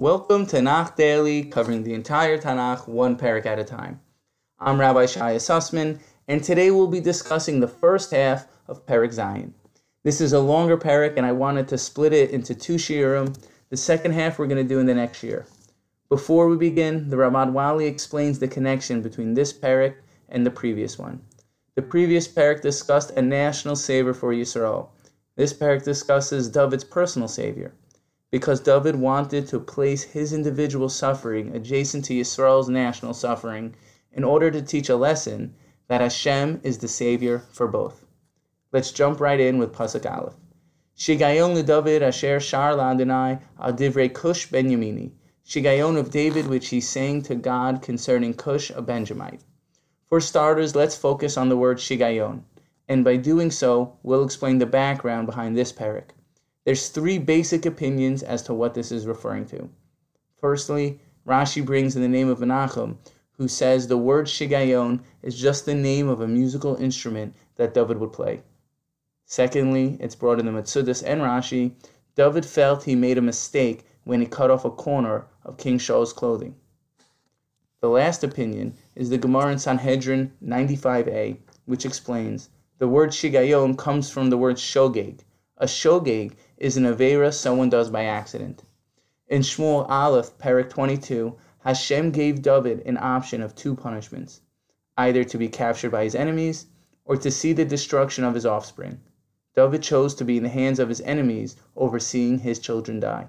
Welcome to Tanakh Daily, covering the entire Tanakh one perek at a time. I'm Rabbi Shaya Sussman, and today we'll be discussing the first half of Perek Zayin. This is a longer perek, and I wanted to split it into two shiurim. The second half we're going to do in the next year. Before we begin, the Ramad Vali explains the connection between this perek and the previous one. The previous perek discussed a national savior for Yisrael. This perek discusses David's personal savior because David wanted to place his individual suffering adjacent to Yisrael's national suffering in order to teach a lesson that Hashem is the Savior for both. Let's jump right in with Pasuk Aleph. Shigayon David asher shar la'adonai al divrei Cush. Shigayon of David which he sang to God concerning Cush a Benjamite. For starters, let's focus on the word Shigayon, and by doing so, we'll explain the background behind this perek. There's three basic opinions as to what this is referring to. Firstly, Rashi brings in the name of Menachem, who says the word shigayon is just the name of a musical instrument that David would play. Secondly, it's brought in the Metzudas and Rashi, David felt he made a mistake when he cut off a corner of King Shaul's clothing. The last opinion is the Gemara in Sanhedrin 95a, which explains the word shigayon comes from the word shogeg. A shogeg is an Avera someone does by accident. In Shmuel Aleph, Perek 22, Hashem gave David an option of two punishments either to be captured by his enemies or to see the destruction of his offspring. David chose to be in the hands of his enemies over seeing his children die.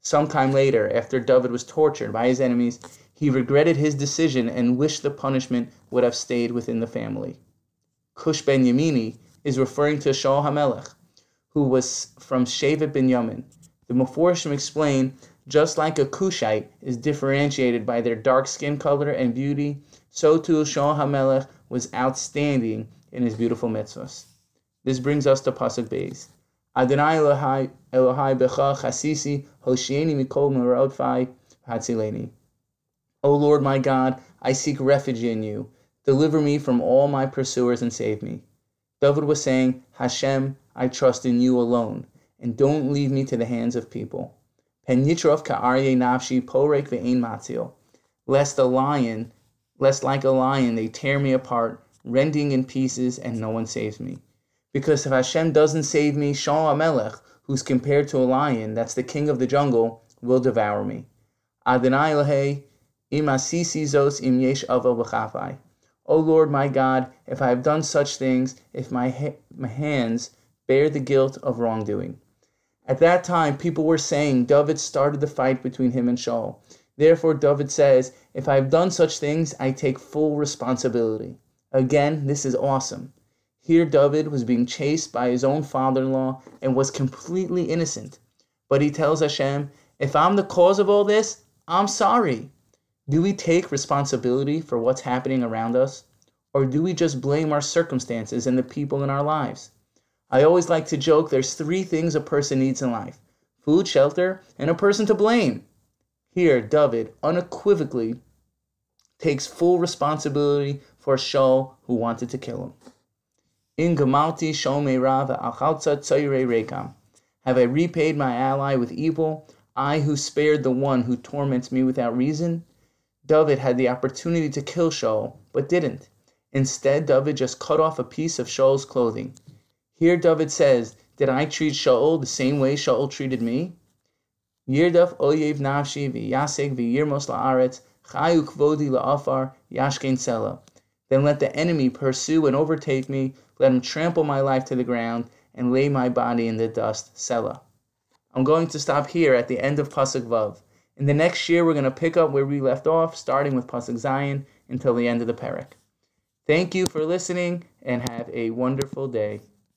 Sometime later, after David was tortured by his enemies, he regretted his decision and wished the punishment would have stayed within the family. Cush ben Yamini is referring to Shaul HaMelech, who was from Shevet Binyamin. The Meforshim explain just like a Cushite is differentiated by their dark skin color and beauty, so too Shaul HaMelech was outstanding in his beautiful mitzvahs. This brings us to Pasuk Beis. Adonai Elohai Elohai Becha Chasisi Hoshieni Mikol Merodfai Hatzileni. O Lord my God, I seek refuge in you. Deliver me from all my pursuers and save me. David was saying, Hashem, I trust in you alone, and don't leave me to the hands of people. Pen ka'arye nafshi porek ve'ein matzil. Lest a lion, lest like a lion they tear me apart, rending in pieces, and no one saves me. Because if Hashem doesn't save me, Shaul HaMelech, who's compared to a lion, that's the king of the jungle, will devour me. Adonai imasisi zos im yesh v'chafai. O Lord my God, if I have done such things, if my, ha- my hands bear the guilt of wrongdoing. At that time, people were saying David started the fight between him and Shaul. Therefore, David says, If I have done such things, I take full responsibility. Again, this is awesome. Here, David was being chased by his own father in law and was completely innocent. But he tells Hashem, If I'm the cause of all this, I'm sorry. Do we take responsibility for what's happening around us? Or do we just blame our circumstances and the people in our lives? I always like to joke there's three things a person needs in life food, shelter, and a person to blame. Here, David unequivocally takes full responsibility for Shaul who wanted to kill him. In Gamalti Shomei Rava Achalza Tzaire Rekam. Have I repaid my ally with evil, I who spared the one who torments me without reason? David had the opportunity to kill Shaul, but didn't. Instead, David just cut off a piece of Shaul's clothing. Here David says, Did I treat Shaul the same way Shaul treated me? Yirdaf oyev nafshi v'yasek v'yirmos la'aretz chayu la'afar yashkein sela. Then let the enemy pursue and overtake me, let him trample my life to the ground, and lay my body in the dust, Selah. I'm going to stop here at the end of Pasuk Vav. In the next year, we're going to pick up where we left off, starting with Pasuk Zayin until the end of the perek. Thank you for listening, and have a wonderful day.